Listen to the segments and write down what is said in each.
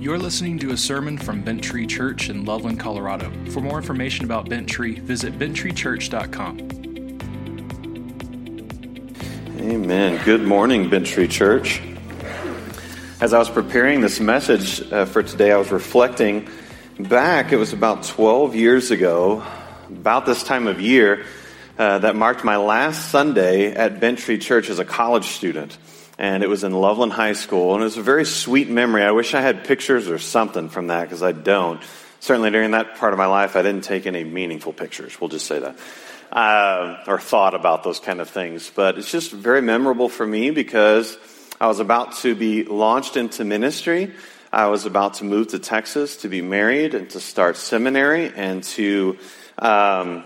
You're listening to a sermon from Bent Tree Church in Loveland, Colorado. For more information about Bent Tree, visit benttreechurch.com. Amen. Good morning, Bent Tree Church. As I was preparing this message uh, for today, I was reflecting back. It was about 12 years ago, about this time of year, uh, that marked my last Sunday at Bent Tree Church as a college student and it was in Loveland High School, and it was a very sweet memory. I wish I had pictures or something from that because I don't. Certainly during that part of my life, I didn't take any meaningful pictures. We'll just say that. Uh, or thought about those kind of things. But it's just very memorable for me because I was about to be launched into ministry. I was about to move to Texas to be married and to start seminary and to um,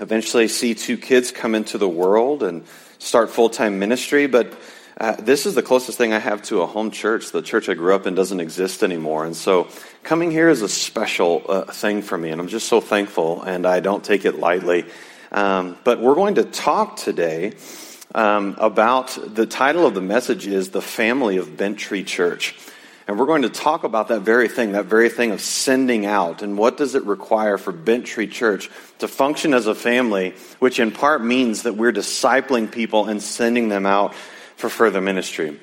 eventually see two kids come into the world and start full time ministry. But uh, this is the closest thing I have to a home church. The church I grew up in doesn't exist anymore. And so coming here is a special uh, thing for me, and I'm just so thankful, and I don't take it lightly. Um, but we're going to talk today um, about the title of the message is The Family of Bent Tree Church. And we're going to talk about that very thing, that very thing of sending out, and what does it require for Bent Tree Church to function as a family, which in part means that we're discipling people and sending them out for further ministry.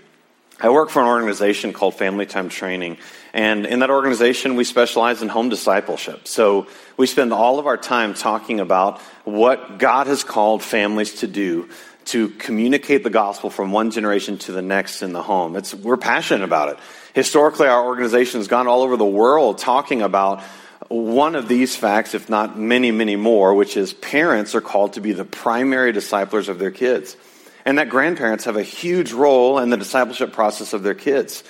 I work for an organization called Family Time Training, and in that organization, we specialize in home discipleship. So we spend all of our time talking about what God has called families to do to communicate the gospel from one generation to the next in the home. It's, we're passionate about it. Historically, our organization has gone all over the world talking about one of these facts, if not many, many more, which is parents are called to be the primary disciplers of their kids and that grandparents have a huge role in the discipleship process of their kids.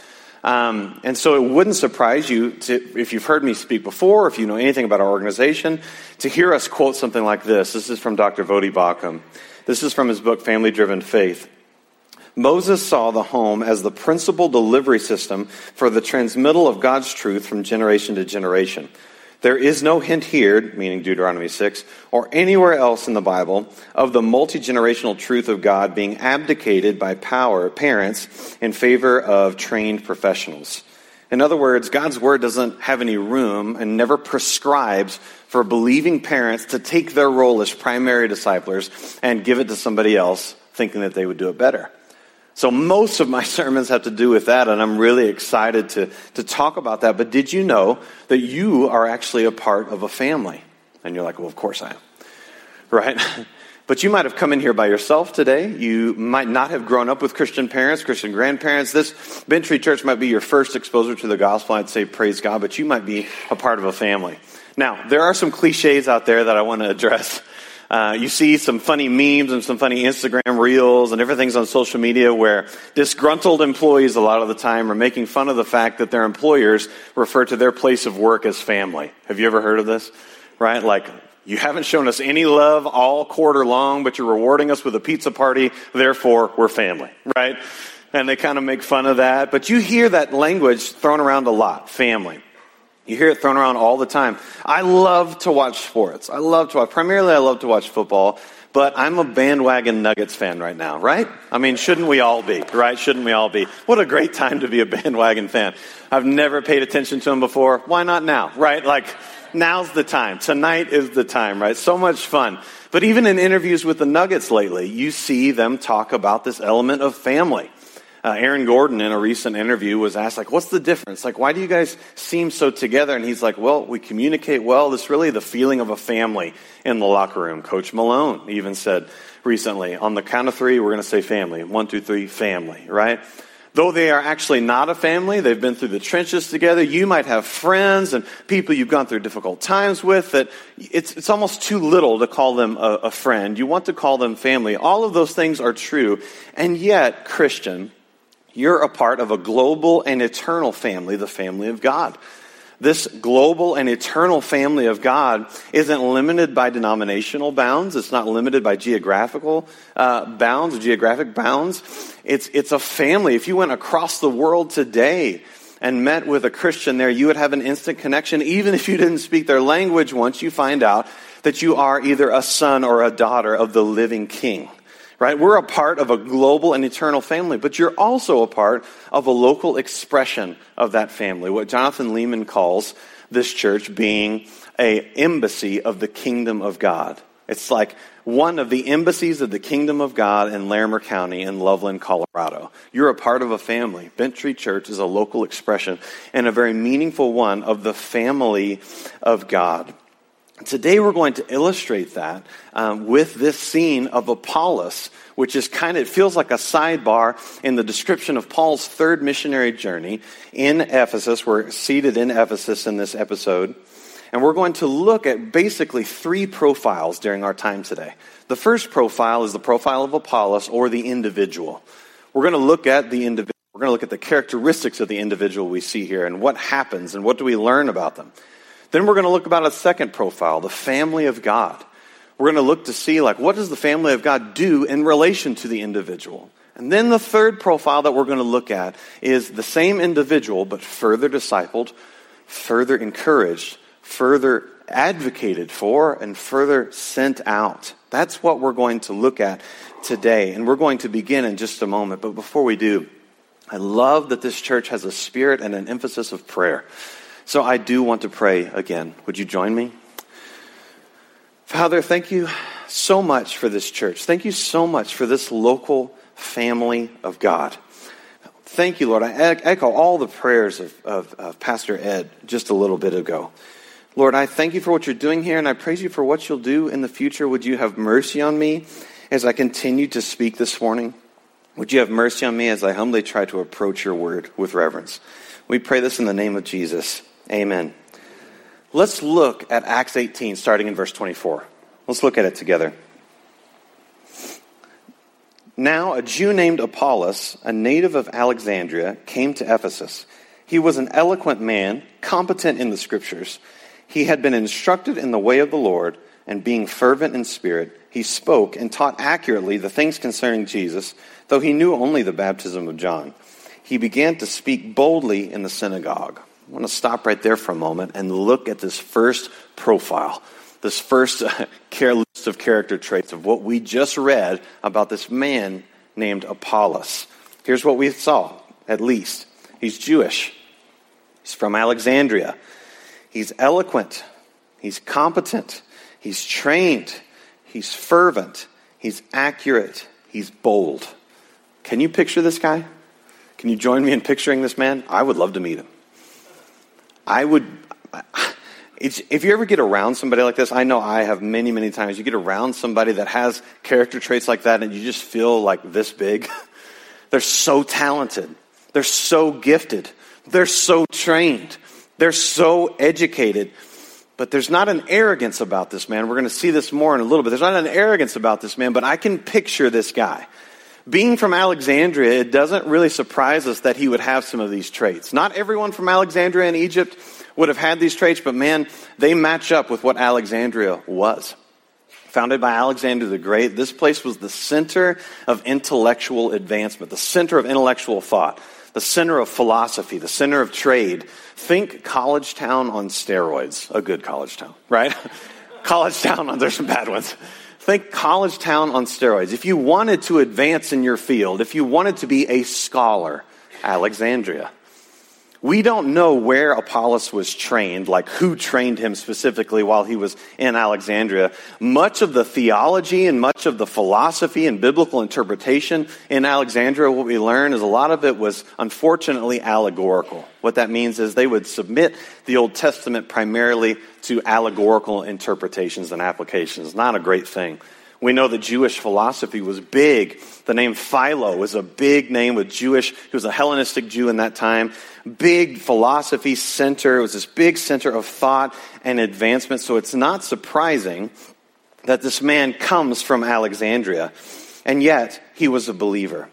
Um, and so it wouldn't surprise you to, if you've heard me speak before, if you know anything about our organization, to hear us quote something like this. This is from Dr. Voddie Baucham. This is from his book, Family Driven Faith. Moses saw the home as the principal delivery system for the transmittal of God's truth from generation to generation. There is no hint here, meaning Deuteronomy 6, or anywhere else in the Bible of the multi generational truth of God being abdicated by power parents in favor of trained professionals. In other words, God's word doesn't have any room and never prescribes for believing parents to take their role as primary disciplers and give it to somebody else, thinking that they would do it better. So most of my sermons have to do with that, and I'm really excited to, to talk about that. But did you know that you are actually a part of a family? And you're like, well, of course I am. Right? But you might have come in here by yourself today. You might not have grown up with Christian parents, Christian grandparents. This Bent Tree Church might be your first exposure to the gospel. I'd say praise God, but you might be a part of a family. Now, there are some cliches out there that I want to address. Uh, you see some funny memes and some funny Instagram reels and everything's on social media where disgruntled employees a lot of the time are making fun of the fact that their employers refer to their place of work as family. Have you ever heard of this? Right? Like, you haven't shown us any love all quarter long, but you're rewarding us with a pizza party, therefore we're family, right? And they kind of make fun of that. But you hear that language thrown around a lot, family. You hear it thrown around all the time. I love to watch sports. I love to watch, primarily I love to watch football, but I'm a bandwagon Nuggets fan right now, right? I mean, shouldn't we all be, right? Shouldn't we all be? What a great time to be a bandwagon fan. I've never paid attention to them before. Why not now, right? Like, now's the time. Tonight is the time, right? So much fun. But even in interviews with the Nuggets lately, you see them talk about this element of family. Uh, Aaron Gordon, in a recent interview, was asked, like, what's the difference? Like, why do you guys seem so together? And he's like, well, we communicate well. It's really the feeling of a family in the locker room. Coach Malone even said recently, on the count of three, we're going to say family. One, two, three, family, right? Though they are actually not a family, they've been through the trenches together. You might have friends and people you've gone through difficult times with that it's, it's almost too little to call them a, a friend. You want to call them family. All of those things are true. And yet, Christian, you're a part of a global and eternal family, the family of God. This global and eternal family of God isn't limited by denominational bounds. It's not limited by geographical uh, bounds, geographic bounds. It's, it's a family. If you went across the world today and met with a Christian there, you would have an instant connection. Even if you didn't speak their language once you find out that you are either a son or a daughter of the living king right? We're a part of a global and eternal family, but you're also a part of a local expression of that family. What Jonathan Leeman calls this church being a embassy of the kingdom of God. It's like one of the embassies of the kingdom of God in Larimer County in Loveland, Colorado. You're a part of a family. Bent Tree Church is a local expression and a very meaningful one of the family of God. Today we're going to illustrate that um, with this scene of Apollos, which is kind of, it feels like a sidebar in the description of Paul's third missionary journey in Ephesus. We're seated in Ephesus in this episode. And we're going to look at basically three profiles during our time today. The first profile is the profile of Apollos or the individual. We're going to look at the individual. We're going to look at the characteristics of the individual we see here and what happens and what do we learn about them. Then we're going to look about a second profile, the family of God. We're going to look to see, like, what does the family of God do in relation to the individual? And then the third profile that we're going to look at is the same individual, but further discipled, further encouraged, further advocated for, and further sent out. That's what we're going to look at today. And we're going to begin in just a moment. But before we do, I love that this church has a spirit and an emphasis of prayer. So I do want to pray again. Would you join me? Father, thank you so much for this church. Thank you so much for this local family of God. Thank you, Lord. I echo all the prayers of, of, of, Pastor Ed just a little bit ago. Lord, I thank you for what you're doing here, and I praise you for what you'll do in the future. Would you have mercy on me as I continue to speak this morning? Would you have mercy on me as I humbly try to approach your word with reverence? We pray this in the name of Jesus. Amen. Let's look at Acts 18, starting in verse 24. Let's look at it together. Now, a Jew named Apollos, a native of Alexandria, came to Ephesus. He was an eloquent man, competent in the scriptures. He had been instructed in the way of the Lord, and being fervent in spirit, he spoke and taught accurately the things concerning Jesus, though he knew only the baptism of John. He began to speak boldly in the synagogue. I want to stop right there for a moment and look at this first profile, this first uh, list of character traits of what we just read about this man named Apollos. Here's what we saw, at least. He's Jewish, he's from Alexandria, he's eloquent, he's competent, he's trained, he's fervent, he's accurate, he's bold. Can you picture this guy? Can you join me in picturing this man? I would love to meet him. I would. if you ever get around somebody like this, I know I have many, many times. You get around somebody that has character traits like that, and you just feel like this big. They're so talented. They're so gifted. They're so trained. They're so educated. But there's not an arrogance about this man. We're going to see this more in a little bit. There's not an arrogance about this man, but I can picture this guy. Being from Alexandria, it doesn't really surprise us that he would have some of these traits. Not everyone from Alexandria and Egypt would have had these traits, but man, they match up with what Alexandria was. Founded by Alexander the Great, this place was the center of intellectual advancement, the center of intellectual thought, the center of philosophy, the center of trade. Think college town on steroids. A good college town, right? college town, there's some bad ones. Think college town on steroids. If you wanted to advance in your field, if you wanted to be a scholar, Alexandria. We don't know where Apollos was trained, like who trained him specifically while he was in Alexandria. Much of the theology and much of the philosophy and biblical interpretation in Alexandria, what we learn is a lot of it was unfortunately allegorical. What that means is they would submit the Old Testament primarily to allegorical interpretations and applications. Not a great thing. We know that Jewish philosophy was big. The name Philo was a big name with Jewish. He was a Hellenistic Jew in that time. Big philosophy center. It was this big center of thought and advancement. So it's not surprising that this man comes from Alexandria. And yet, he was a believer.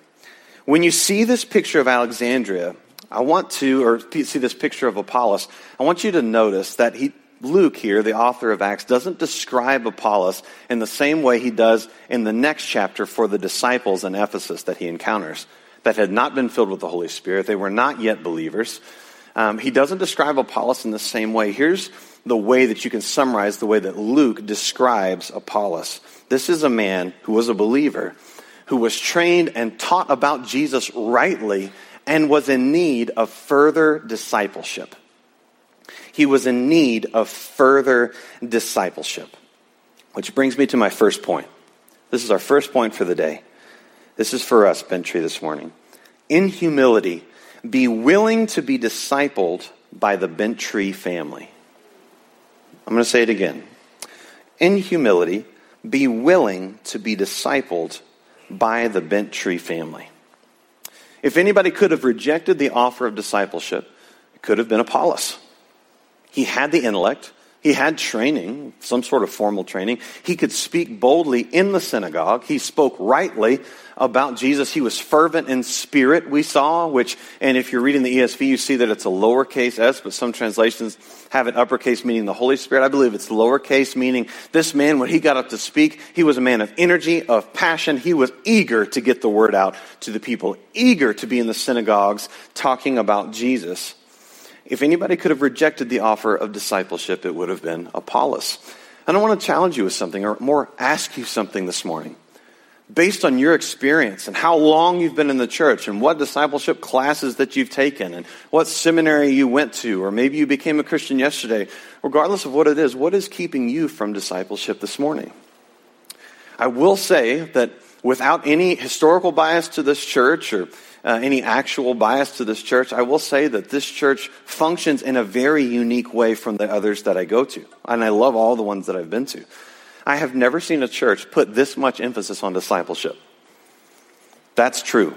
When you see this picture of Alexandria, I want to, or see this picture of Apollos, I want you to notice that he, Luke here, the author of Acts, doesn't describe Apollos in the same way he does in the next chapter for the disciples in Ephesus that he encounters that had not been filled with the Holy Spirit. They were not yet believers. Um, he doesn't describe Apollos in the same way. Here's the way that you can summarize the way that Luke describes Apollos. This is a man who was a believer, who was trained and taught about Jesus rightly and was in need of further discipleship. He was in need of further discipleship. Which brings me to my first point. This is our first point for the day. This is for us, Bent Tree, this morning. In humility, be willing to be discipled by the Bent Tree family. I'm going to say it again. In humility, be willing to be discipled by the Bent Tree family. If anybody could have rejected the offer of discipleship, it could have been Apollos. He had the intellect, he had training, some sort of formal training. He could speak boldly in the synagogue. He spoke rightly about Jesus. He was fervent in spirit, we saw, which, and if you're reading the ESV, you see that it's a lowercase s, but some translations have it uppercase, meaning the Holy Spirit. I believe it's lowercase, meaning this man, when he got up to speak, he was a man of energy, of passion. He was eager to get the word out to the people, eager to be in the synagogues talking about Jesus. If anybody could have rejected the offer of discipleship, it would have been Apollos. And I want to challenge you with something, or more ask you something this morning. Based on your experience and how long you've been in the church and what discipleship classes that you've taken and what seminary you went to, or maybe you became a Christian yesterday, regardless of what it is, what is keeping you from discipleship this morning? I will say that without any historical bias to this church or uh, any actual bias to this church, I will say that this church functions in a very unique way from the others that I go to. And I love all the ones that I've been to. I have never seen a church put this much emphasis on discipleship. That's true.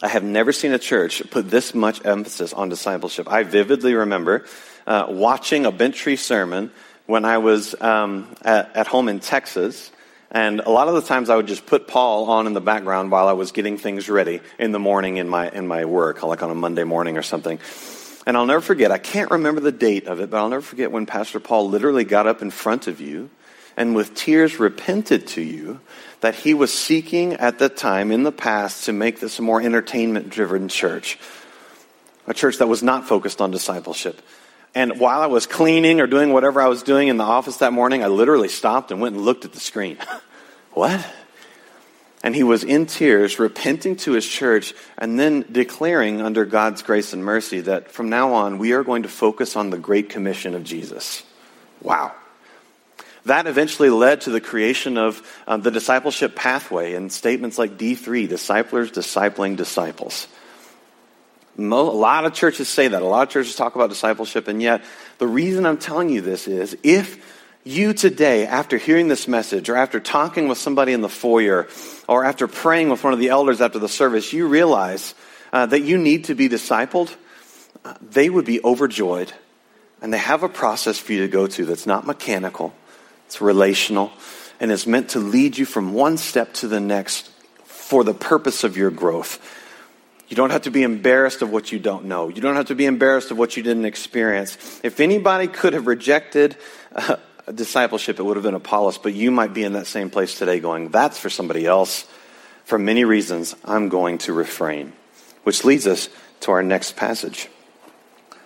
I have never seen a church put this much emphasis on discipleship. I vividly remember uh, watching a Bent Tree sermon when I was um, at, at home in Texas and a lot of the times I would just put Paul on in the background while I was getting things ready in the morning in my, in my work, like on a Monday morning or something. And I'll never forget, I can't remember the date of it, but I'll never forget when Pastor Paul literally got up in front of you and with tears repented to you that he was seeking at the time in the past to make this a more entertainment driven church, a church that was not focused on discipleship. And while I was cleaning or doing whatever I was doing in the office that morning, I literally stopped and went and looked at the screen. what? And he was in tears, repenting to his church, and then declaring under God's grace and mercy that from now on we are going to focus on the Great Commission of Jesus. Wow. That eventually led to the creation of uh, the discipleship pathway and statements like D3, disciplers discipling disciples. A lot of churches say that. A lot of churches talk about discipleship, and yet the reason I'm telling you this is if you today, after hearing this message, or after talking with somebody in the foyer, or after praying with one of the elders after the service, you realize uh, that you need to be discipled, uh, they would be overjoyed. And they have a process for you to go to that's not mechanical, it's relational, and is meant to lead you from one step to the next for the purpose of your growth. You don't have to be embarrassed of what you don't know. You don't have to be embarrassed of what you didn't experience. If anybody could have rejected uh, discipleship, it would have been Apollos, but you might be in that same place today going, that's for somebody else. For many reasons, I'm going to refrain. Which leads us to our next passage.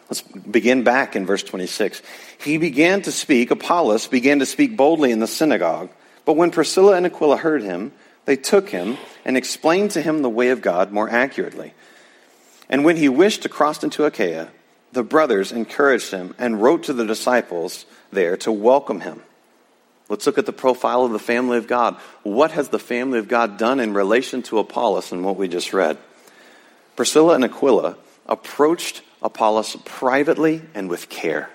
Let's begin back in verse 26. He began to speak, Apollos began to speak boldly in the synagogue. But when Priscilla and Aquila heard him, they took him and explained to him the way of God more accurately. And when he wished to cross into Achaia, the brothers encouraged him and wrote to the disciples there to welcome him. Let's look at the profile of the family of God. What has the family of God done in relation to Apollos and what we just read? Priscilla and Aquila approached Apollos privately and with care.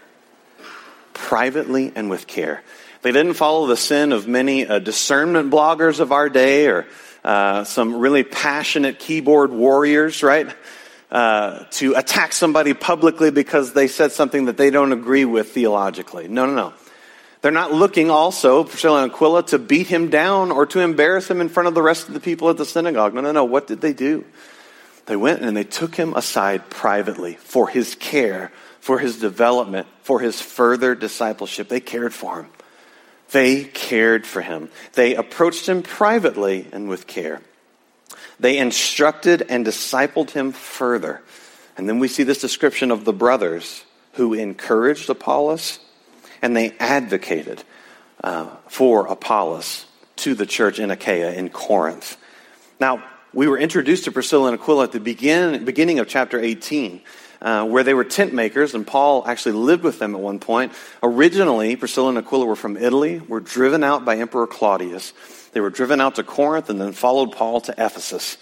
Privately and with care. They didn't follow the sin of many uh, discernment bloggers of our day or uh, some really passionate keyboard warriors, right? Uh, to attack somebody publicly because they said something that they don't agree with theologically. No, no, no. They're not looking also, Priscilla and Aquila, to beat him down or to embarrass him in front of the rest of the people at the synagogue. No, no, no. What did they do? They went and they took him aside privately for his care, for his development, for his further discipleship. They cared for him. They cared for him. They approached him privately and with care. They instructed and discipled him further. And then we see this description of the brothers who encouraged Apollos and they advocated uh, for Apollos to the church in Achaia in Corinth. Now, we were introduced to Priscilla and Aquila at the begin, beginning of chapter 18. Uh, where they were tent makers, and Paul actually lived with them at one point. Originally, Priscilla and Aquila were from Italy, were driven out by Emperor Claudius. They were driven out to Corinth and then followed Paul to Ephesus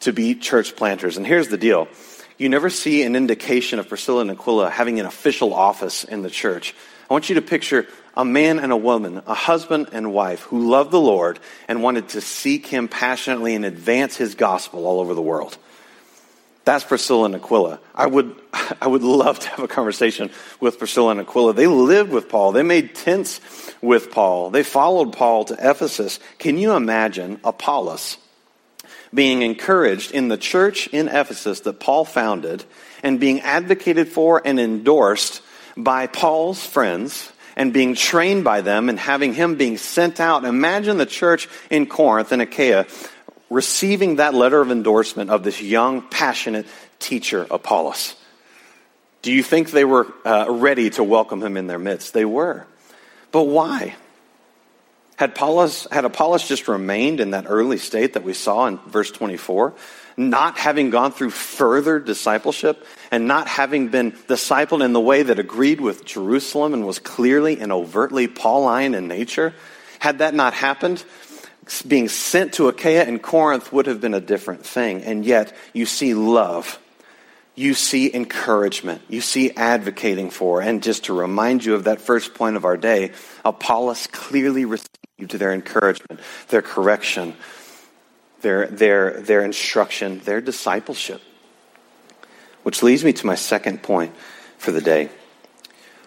to be church planters. And here's the deal you never see an indication of Priscilla and Aquila having an official office in the church. I want you to picture a man and a woman, a husband and wife, who loved the Lord and wanted to seek him passionately and advance his gospel all over the world. That's Priscilla and Aquila. I would, I would love to have a conversation with Priscilla and Aquila. They lived with Paul. They made tents with Paul. They followed Paul to Ephesus. Can you imagine Apollos being encouraged in the church in Ephesus that Paul founded and being advocated for and endorsed by Paul's friends and being trained by them and having him being sent out? Imagine the church in Corinth and Achaia receiving that letter of endorsement of this young, passionate teacher, Apollos. Do you think they were uh, ready to welcome him in their midst? They were. But why? Had Apollos, had Apollos just remained in that early state that we saw in verse 24, not having gone through further discipleship and not having been discipled in the way that agreed with Jerusalem and was clearly and overtly Pauline in nature, had that not happened, being sent to Achaia and Corinth would have been a different thing. And yet, you see love. You see encouragement. You see advocating for. And just to remind you of that first point of our day, Apollos clearly received their encouragement, their correction, their, their, their instruction, their discipleship. Which leads me to my second point for the day.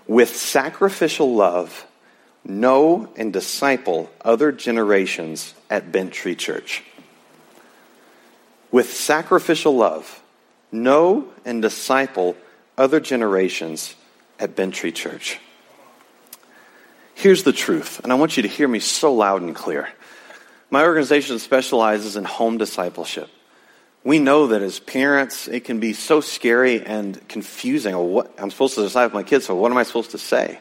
With sacrificial love, know and disciple other generations at Bent Tree Church. With sacrificial love, know and disciple other generations at Bent Tree Church. Here's the truth, and I want you to hear me so loud and clear. My organization specializes in home discipleship. We know that as parents, it can be so scary and confusing. what, I'm supposed to disciple my kids, so what am I supposed to say?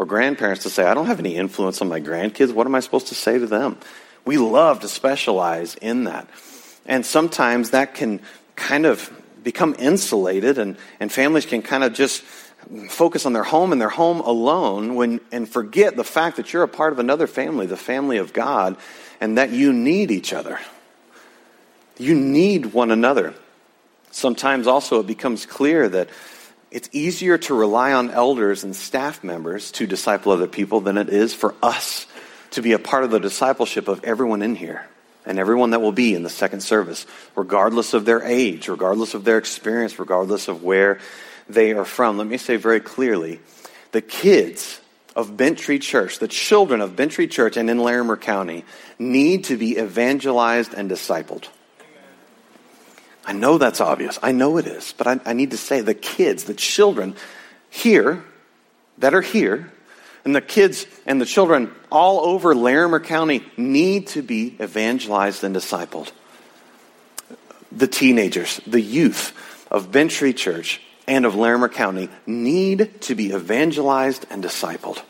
Or grandparents to say, I don't have any influence on my grandkids. What am I supposed to say to them? We love to specialize in that. And sometimes that can kind of become insulated, and, and families can kind of just focus on their home and their home alone when, and forget the fact that you're a part of another family, the family of God, and that you need each other. You need one another. Sometimes also it becomes clear that it's easier to rely on elders and staff members to disciple other people than it is for us to be a part of the discipleship of everyone in here and everyone that will be in the second service, regardless of their age, regardless of their experience, regardless of where they are from. Let me say very clearly the kids of Bent Tree Church, the children of Bent Tree Church and in Larimer County, need to be evangelized and discipled. I know that's obvious. I know it is. But I, I need to say the kids, the children here that are here, and the kids and the children all over Larimer County need to be evangelized and discipled. The teenagers, the youth of Bent Tree Church and of Larimer County need to be evangelized and discipled.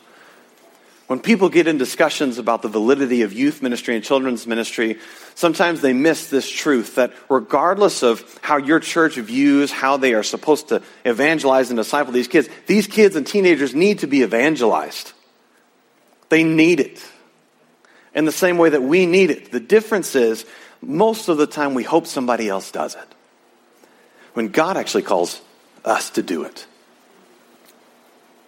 When people get in discussions about the validity of youth ministry and children's ministry, sometimes they miss this truth that regardless of how your church views how they are supposed to evangelize and disciple these kids, these kids and teenagers need to be evangelized. They need it. In the same way that we need it. The difference is, most of the time we hope somebody else does it. When God actually calls us to do it.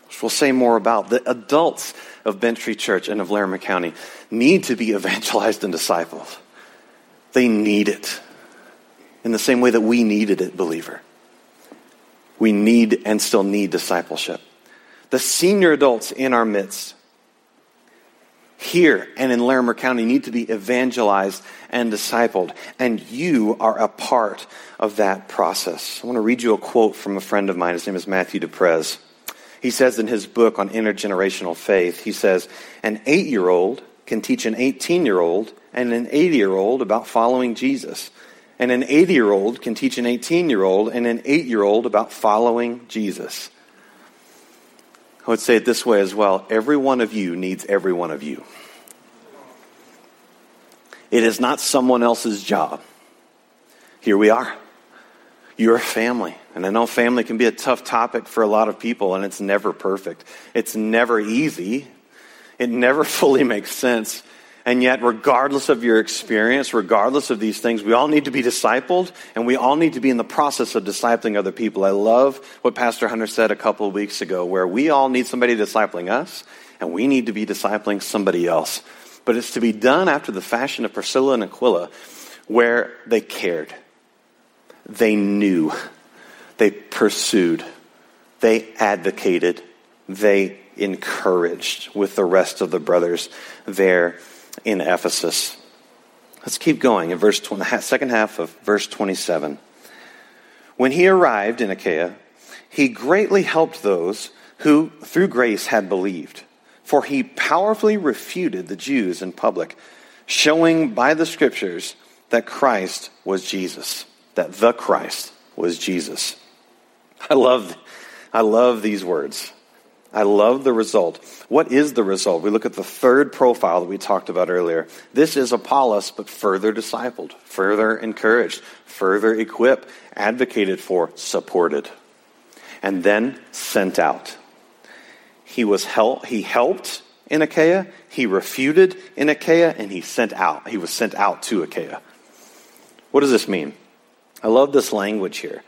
Which we'll say more about. The adults of Bent Tree Church and of Larimer County need to be evangelized and discipled. They need it in the same way that we needed it, believer. We need and still need discipleship. The senior adults in our midst here and in Larimer County need to be evangelized and discipled, and you are a part of that process. I want to read you a quote from a friend of mine. His name is Matthew Deprez. He says in his book on intergenerational faith, he says, an eight year old can teach an 18 year old and an 80 year old about following Jesus. And an 80 year old can teach an 18 year old and an 8 year old about following Jesus. I would say it this way as well every one of you needs every one of you. It is not someone else's job here we are. You're a family. And I know family can be a tough topic for a lot of people, and it's never perfect. It's never easy. It never fully makes sense. And yet, regardless of your experience, regardless of these things, we all need to be discipled and we all need to be in the process of discipling other people. I love what Pastor Hunter said a couple of weeks ago, where we all need somebody discipling us and we need to be discipling somebody else. But it's to be done after the fashion of Priscilla and Aquila, where they cared, they knew, they pursued, they advocated, they encouraged with the rest of the brothers there in Ephesus. Let's keep going in verse 20, second half of verse 27. When he arrived in Achaia, he greatly helped those who through grace had believed, for he powerfully refuted the Jews in public, showing by the scriptures that Christ was Jesus, that the Christ was Jesus. I love I love these words. I love the result. What is the result? We look at the third profile that we talked about earlier. This is Apollos, but further discipled, further encouraged, further equipped, advocated for, supported, and then sent out. He was help, he helped in Achaia, he refuted in Achaia, and he sent out. He was sent out to Achaia. What does this mean? I love this language here.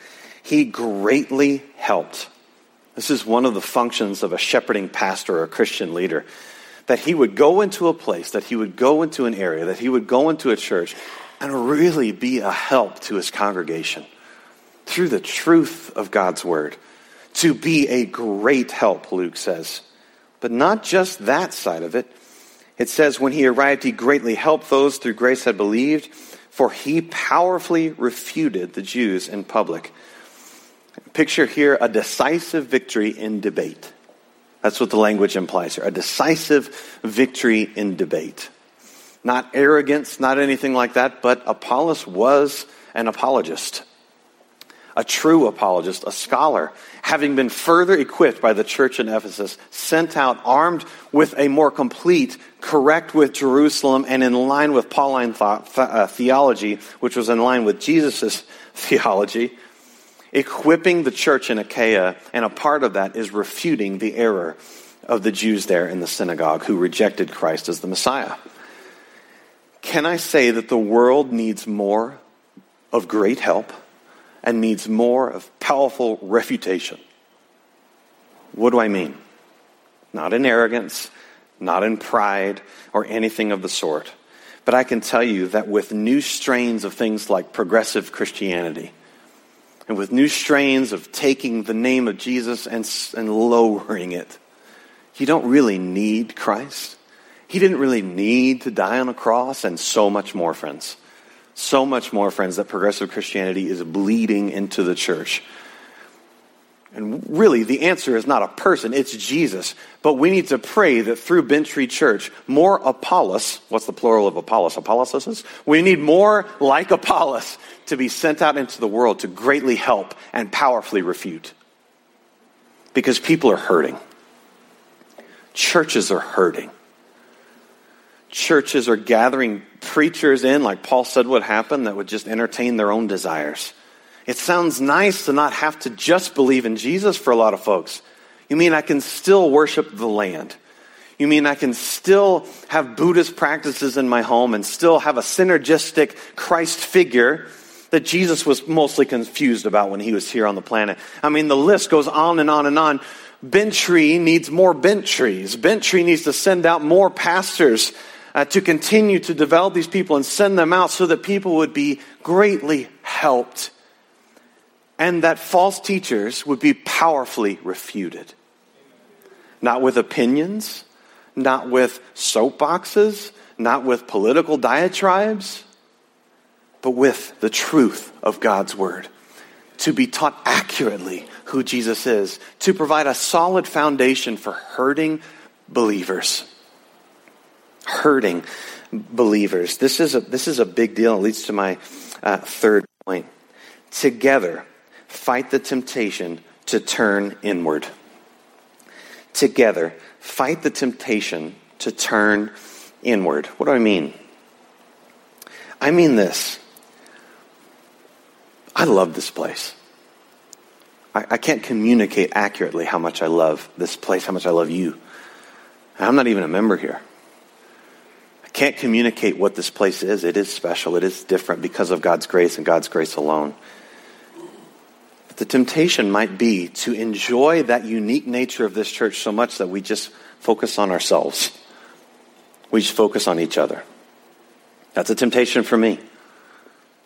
He greatly helped. This is one of the functions of a shepherding pastor or a Christian leader. That he would go into a place, that he would go into an area, that he would go into a church and really be a help to his congregation through the truth of God's word. To be a great help, Luke says. But not just that side of it. It says, when he arrived, he greatly helped those through grace had believed, for he powerfully refuted the Jews in public Picture here a decisive victory in debate. That's what the language implies here a decisive victory in debate. Not arrogance, not anything like that, but Apollos was an apologist, a true apologist, a scholar, having been further equipped by the church in Ephesus, sent out armed with a more complete, correct with Jerusalem, and in line with Pauline thought, uh, theology, which was in line with Jesus' theology equipping the church in Achaia, and a part of that is refuting the error of the Jews there in the synagogue who rejected Christ as the Messiah. Can I say that the world needs more of great help and needs more of powerful refutation? What do I mean? Not in arrogance, not in pride, or anything of the sort. But I can tell you that with new strains of things like progressive Christianity, and with new strains of taking the name of Jesus and, and lowering it. You don't really need Christ. He didn't really need to die on a cross, and so much more, friends. So much more, friends, that progressive Christianity is bleeding into the church. And really, the answer is not a person, it's Jesus. But we need to pray that through Bent Tree Church, more Apollos, what's the plural of Apollos? Apollos? We need more like Apollos to be sent out into the world to greatly help and powerfully refute. Because people are hurting. Churches are hurting. Churches are gathering preachers in, like Paul said would happen, that would just entertain their own desires. It sounds nice to not have to just believe in Jesus for a lot of folks. You mean I can still worship the land? You mean I can still have Buddhist practices in my home and still have a synergistic Christ figure that Jesus was mostly confused about when he was here on the planet? I mean, the list goes on and on and on. Bent Tree needs more bent trees. Bent Tree needs to send out more pastors uh, to continue to develop these people and send them out so that people would be greatly helped and that false teachers would be powerfully refuted. Not with opinions, not with soapboxes, not with political diatribes, but with the truth of God's Word. To be taught accurately who Jesus is, to provide a solid foundation for hurting believers. Hurting believers. This is a, this is a big deal. It leads to my uh, third point. Together, fight the temptation to turn inward. Together, fight the temptation to turn inward. What do I mean? I mean this. I love this place. I, I can't communicate accurately how much I love this place, how much I love you. I'm not even a member here. I can't communicate what this place is. It is special, it is different because of God's grace and God's grace alone. The temptation might be to enjoy that unique nature of this church so much that we just focus on ourselves. We just focus on each other. That's a temptation for me.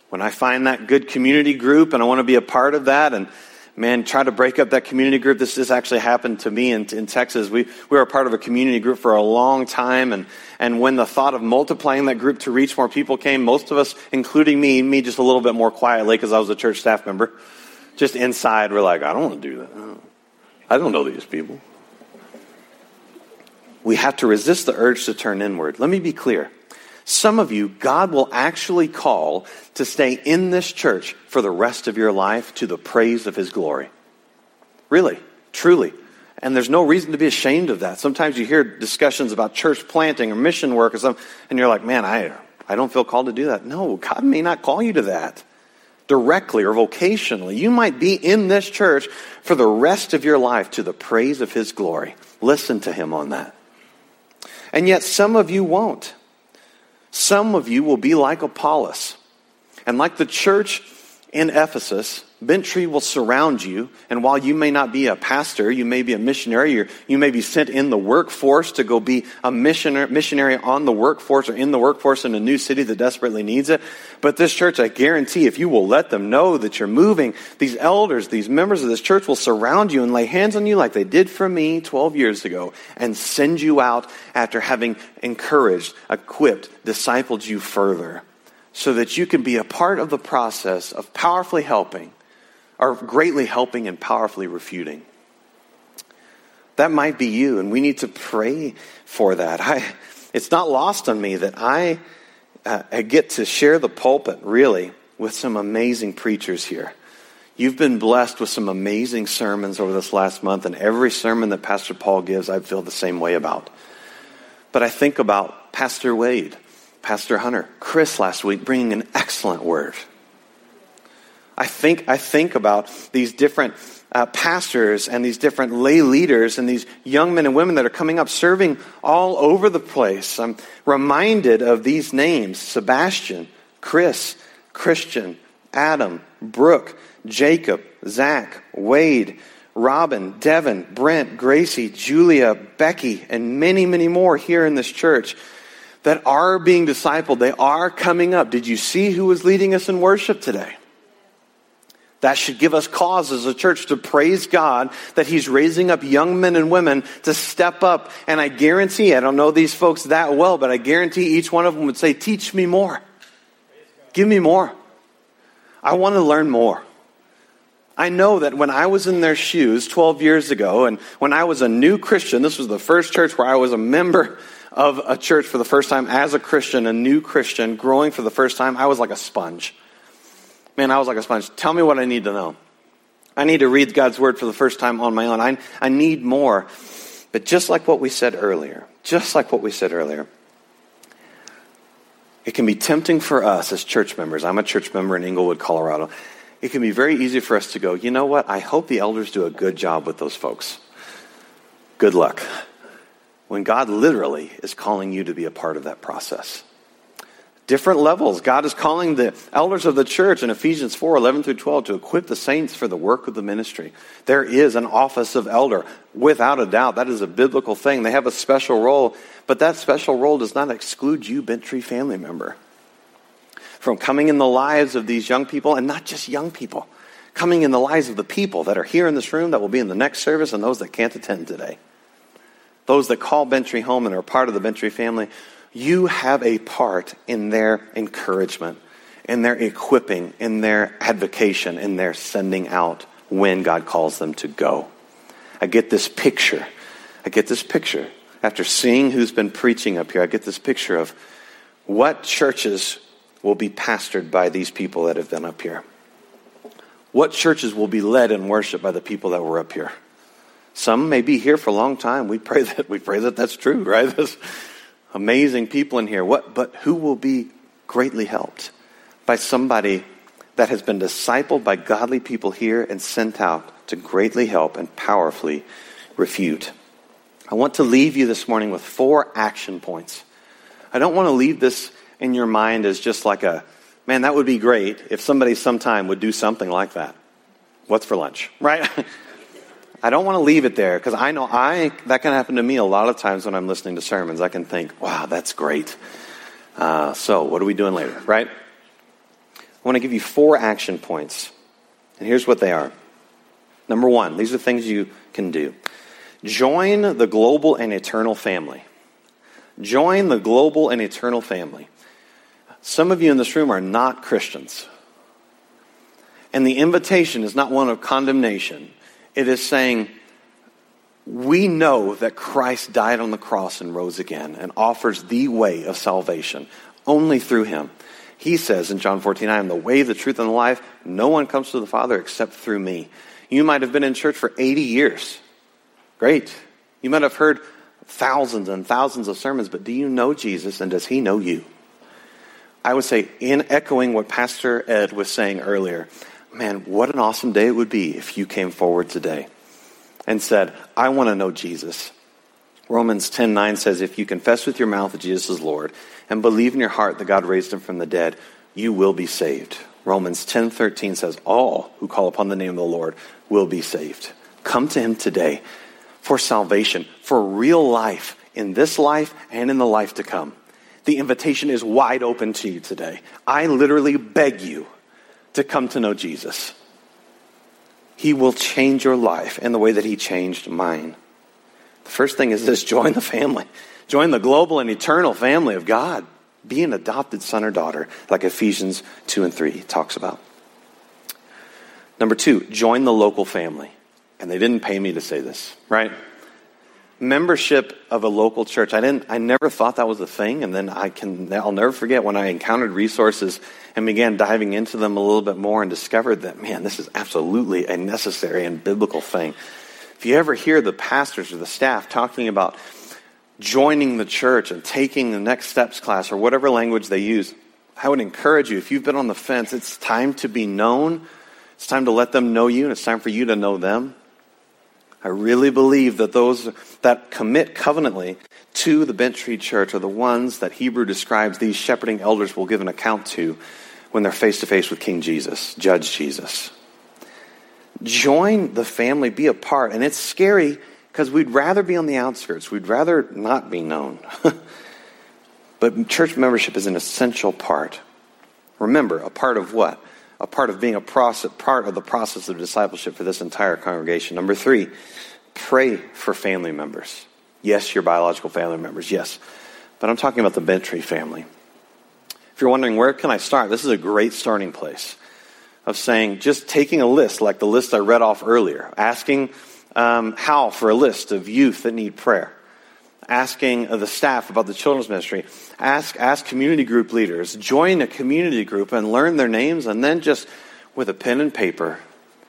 When I find that good community group and I want to be a part of that and man, try to break up that community group. This, this actually happened to me in, in Texas. We, we were a part of a community group for a long time. And, and when the thought of multiplying that group to reach more people came, most of us, including me, me just a little bit more quietly because I was a church staff member, just inside, we're like, I don't want to do that. I don't know these people. We have to resist the urge to turn inward. Let me be clear. Some of you, God will actually call to stay in this church for the rest of your life to the praise of His glory. Really, truly. And there's no reason to be ashamed of that. Sometimes you hear discussions about church planting or mission work or something, and you're like, man, I, I don't feel called to do that. No, God may not call you to that directly or vocationally. You might be in this church for the rest of your life to the praise of His glory. Listen to Him on that. And yet, some of you won't. Some of you will be like Apollos. And like the church in Ephesus, Bent will surround you, and while you may not be a pastor, you may be a missionary, you may be sent in the workforce to go be a missionary on the workforce or in the workforce in a new city that desperately needs it. But this church, I guarantee, if you will let them know that you're moving, these elders, these members of this church will surround you and lay hands on you like they did for me 12 years ago and send you out after having encouraged, equipped, discipled you further so that you can be a part of the process of powerfully helping are greatly helping and powerfully refuting. That might be you, and we need to pray for that. I, it's not lost on me that I, uh, I get to share the pulpit, really, with some amazing preachers here. You've been blessed with some amazing sermons over this last month, and every sermon that Pastor Paul gives, I feel the same way about. But I think about Pastor Wade, Pastor Hunter, Chris last week bringing an excellent word. I think, I think about these different uh, pastors and these different lay leaders and these young men and women that are coming up serving all over the place. I'm reminded of these names Sebastian, Chris, Christian, Adam, Brooke, Jacob, Zach, Wade, Robin, Devin, Brent, Gracie, Julia, Becky, and many, many more here in this church that are being discipled. They are coming up. Did you see who was leading us in worship today? That should give us cause as a church to praise God that He's raising up young men and women to step up. And I guarantee, I don't know these folks that well, but I guarantee each one of them would say, Teach me more. Give me more. I want to learn more. I know that when I was in their shoes 12 years ago, and when I was a new Christian, this was the first church where I was a member of a church for the first time as a Christian, a new Christian, growing for the first time, I was like a sponge. Man, I was like a sponge. Tell me what I need to know. I need to read God's word for the first time on my own. I, I need more. But just like what we said earlier, just like what we said earlier, it can be tempting for us as church members. I'm a church member in Englewood, Colorado. It can be very easy for us to go, you know what? I hope the elders do a good job with those folks. Good luck. When God literally is calling you to be a part of that process different levels. God is calling the elders of the church in Ephesians 4 11 through 12 to equip the saints for the work of the ministry. There is an office of elder. Without a doubt, that is a biblical thing. They have a special role, but that special role does not exclude you, Bent Tree family member, from coming in the lives of these young people, and not just young people, coming in the lives of the people that are here in this room, that will be in the next service, and those that can't attend today. Those that call Bent Tree home and are part of the Bent Tree family you have a part in their encouragement, in their equipping, in their advocation, in their sending out when God calls them to go. I get this picture. I get this picture. After seeing who's been preaching up here, I get this picture of what churches will be pastored by these people that have been up here. What churches will be led in worship by the people that were up here? Some may be here for a long time. We pray that we pray that that's true, right? amazing people in here. What, but who will be greatly helped by somebody that has been discipled by godly people here and sent out to greatly help and powerfully refute. I want to leave you this morning with four action points. I don't want to leave this in your mind as just like a, man, that would be great if somebody sometime would do something like that. What's for lunch? Right? I don't want to leave it there because I know I that can happen to me a lot of times when I'm listening to sermons. I can think, "Wow, that's great." Uh, so, what are we doing later? Right? I want to give you four action points, and here's what they are. Number one, these are things you can do. Join the global and eternal family. Join the global and eternal family. Some of you in this room are not Christians. And the invitation is not one of condemnation. It is saying, we know that Christ died on the cross and rose again and offers the way of salvation only through him. He says in John 14, I am the way, the truth, and the life. No one comes to the Father except through me. You might have been in church for 80 years. Great. You might have heard thousands and thousands of sermons, but do you know Jesus and does he know you? I would say, in echoing what Pastor Ed was saying earlier, man, what an awesome day it would be if you came forward today and said, I want to know Jesus. Romans 10:9 says if you confess with your mouth that Jesus is Lord and believe in your heart that God raised him from the dead, you will be saved. Romans 10:13 says all who call upon the name of the Lord will be saved. Come to him today for salvation, for real life in this life and in the life to come. The invitation is wide open to you today. I literally beg you to come to know Jesus. He will change your life in the way that He changed mine. The first thing is this join the family, join the global and eternal family of God. Be an adopted son or daughter, like Ephesians 2 and 3 talks about. Number two, join the local family. And they didn't pay me to say this, right? Membership of a local church. I didn't I never thought that was a thing and then I can I'll never forget when I encountered resources and began diving into them a little bit more and discovered that man this is absolutely a necessary and biblical thing. If you ever hear the pastors or the staff talking about joining the church and taking the next steps class or whatever language they use, I would encourage you if you've been on the fence, it's time to be known. It's time to let them know you and it's time for you to know them. I really believe that those that commit covenantly to the Bent Tree Church are the ones that Hebrew describes these shepherding elders will give an account to when they're face to face with King Jesus, Judge Jesus. Join the family, be a part. And it's scary because we'd rather be on the outskirts, we'd rather not be known. but church membership is an essential part. Remember, a part of what? A part of being a process, part of the process of discipleship for this entire congregation. Number three, pray for family members. Yes, your biological family members, yes. But I'm talking about the Bent Tree family. If you're wondering where can I start, this is a great starting place of saying just taking a list like the list I read off earlier, asking um, how for a list of youth that need prayer asking the staff about the children's ministry. Ask, ask community group leaders. Join a community group and learn their names, and then just with a pen and paper,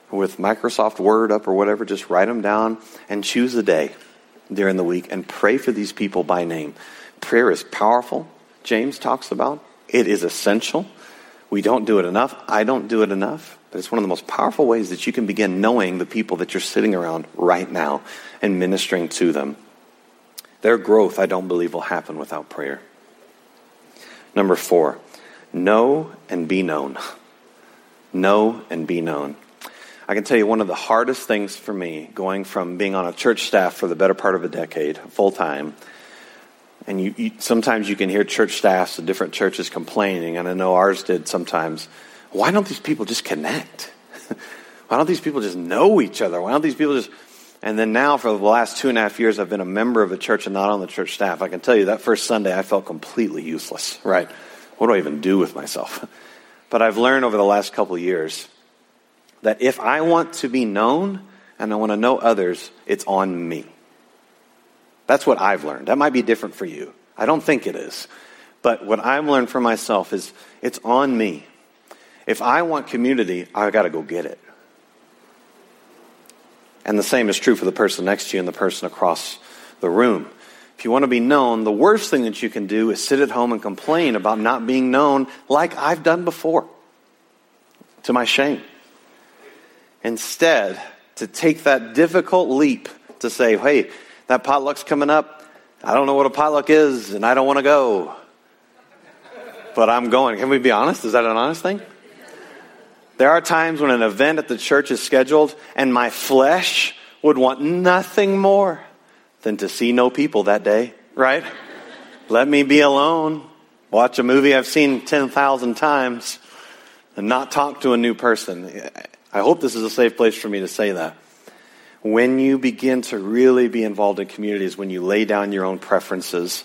with Microsoft Word up or whatever, just write them down and choose a day during the week and pray for these people by name. Prayer is powerful, James talks about. It is essential. We don't do it enough. I don't do it enough. But it's one of the most powerful ways that you can begin knowing the people that you're sitting around right now and ministering to them. Their growth, I don't believe, will happen without prayer. Number four, know and be known. Know and be known. I can tell you one of the hardest things for me going from being on a church staff for the better part of a decade, full time, and you, you, sometimes you can hear church staffs of different churches complaining, and I know ours did sometimes. Why don't these people just connect? Why don't these people just know each other? Why don't these people just and then now, for the last two and a half years, I've been a member of the church and not on the church staff. I can tell you that first Sunday, I felt completely useless, right? What do I even do with myself? But I've learned over the last couple years that if I want to be known and I want to know others, it's on me. That's what I've learned. That might be different for you. I don't think it is. But what I've learned for myself is it's on me. If I want community, I've got to go get it. And the same is true for the person next to you and the person across the room. If you want to be known, the worst thing that you can do is sit at home and complain about not being known like I've done before. to my shame. Instead, to take that difficult leap to say, hey, that potluck's coming up. I don't know what a potluck is, and I don't want to go. But I'm going. Can we be honest? Is that an honest thing? There are times when an event at the church is scheduled, and my flesh would want nothing more than to see no people that day, right? Let me be alone, watch a movie I've seen 10,000 times, and not talk to a new person. I hope this is a safe place for me to say that. When you begin to really be involved in communities, when you lay down your own preferences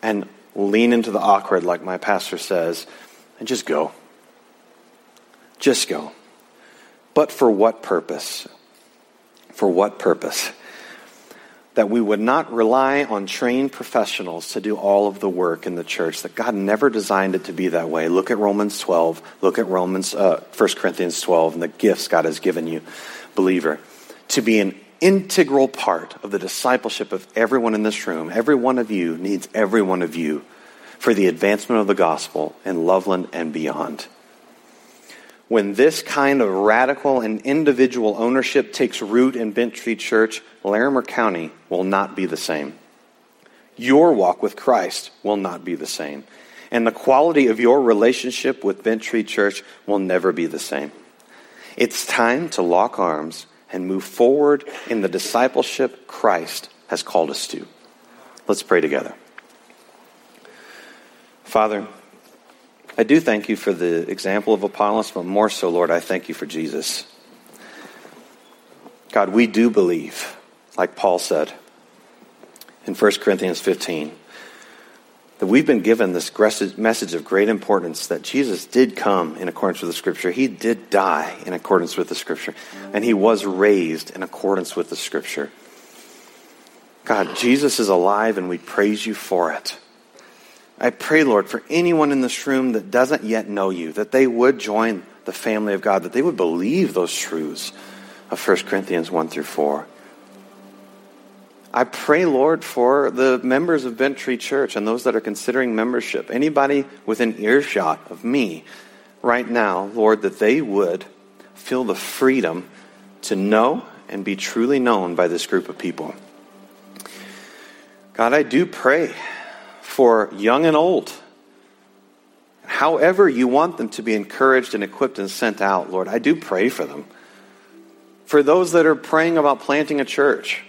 and lean into the awkward, like my pastor says, and just go. Just go. But for what purpose? For what purpose? That we would not rely on trained professionals to do all of the work in the church, that God never designed it to be that way. Look at Romans 12, look at Romans, uh, 1 Corinthians 12, and the gifts God has given you, believer. To be an integral part of the discipleship of everyone in this room, every one of you needs every one of you for the advancement of the gospel in Loveland and beyond when this kind of radical and individual ownership takes root in Bent Tree Church, Larimer County will not be the same. Your walk with Christ will not be the same. And the quality of your relationship with Bent Tree Church will never be the same. It's time to lock arms and move forward in the discipleship Christ has called us to. Let's pray together. Father, I do thank you for the example of Apollos, but more so, Lord, I thank you for Jesus. God, we do believe, like Paul said in 1 Corinthians 15, that we've been given this message of great importance that Jesus did come in accordance with the Scripture. He did die in accordance with the Scripture, and he was raised in accordance with the Scripture. God, Jesus is alive, and we praise you for it. I pray, Lord, for anyone in this room that doesn't yet know you, that they would join the family of God, that they would believe those truths of 1 Corinthians 1 through 4. I pray, Lord, for the members of Bent Tree Church and those that are considering membership, anybody within earshot of me right now, Lord, that they would feel the freedom to know and be truly known by this group of people. God, I do pray for young and old. However, you want them to be encouraged and equipped and sent out, Lord, I do pray for them. For those that are praying about planting a church,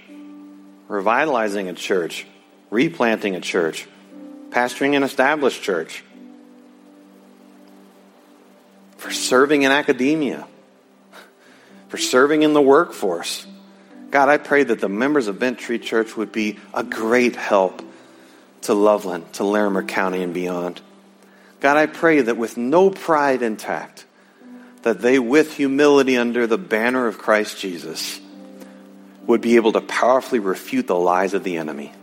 revitalizing a church, replanting a church, pastoring an established church, for serving in academia, for serving in the workforce. God, I pray that the members of Bent Tree Church would be a great help to Loveland, to Larimer County, and beyond. God, I pray that with no pride intact, that they, with humility under the banner of Christ Jesus, would be able to powerfully refute the lies of the enemy.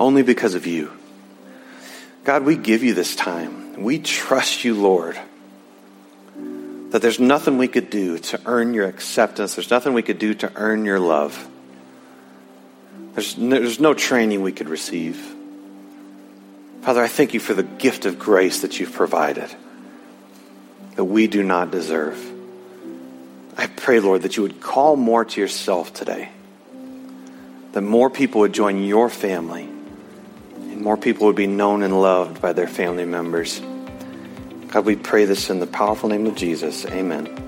Only because of you. God, we give you this time. We trust you, Lord, that there's nothing we could do to earn your acceptance. There's nothing we could do to earn your love. There's no, there's no training we could receive. Father, I thank you for the gift of grace that you've provided that we do not deserve. I pray, Lord, that you would call more to yourself today, that more people would join your family, and more people would be known and loved by their family members. God, we pray this in the powerful name of Jesus. Amen.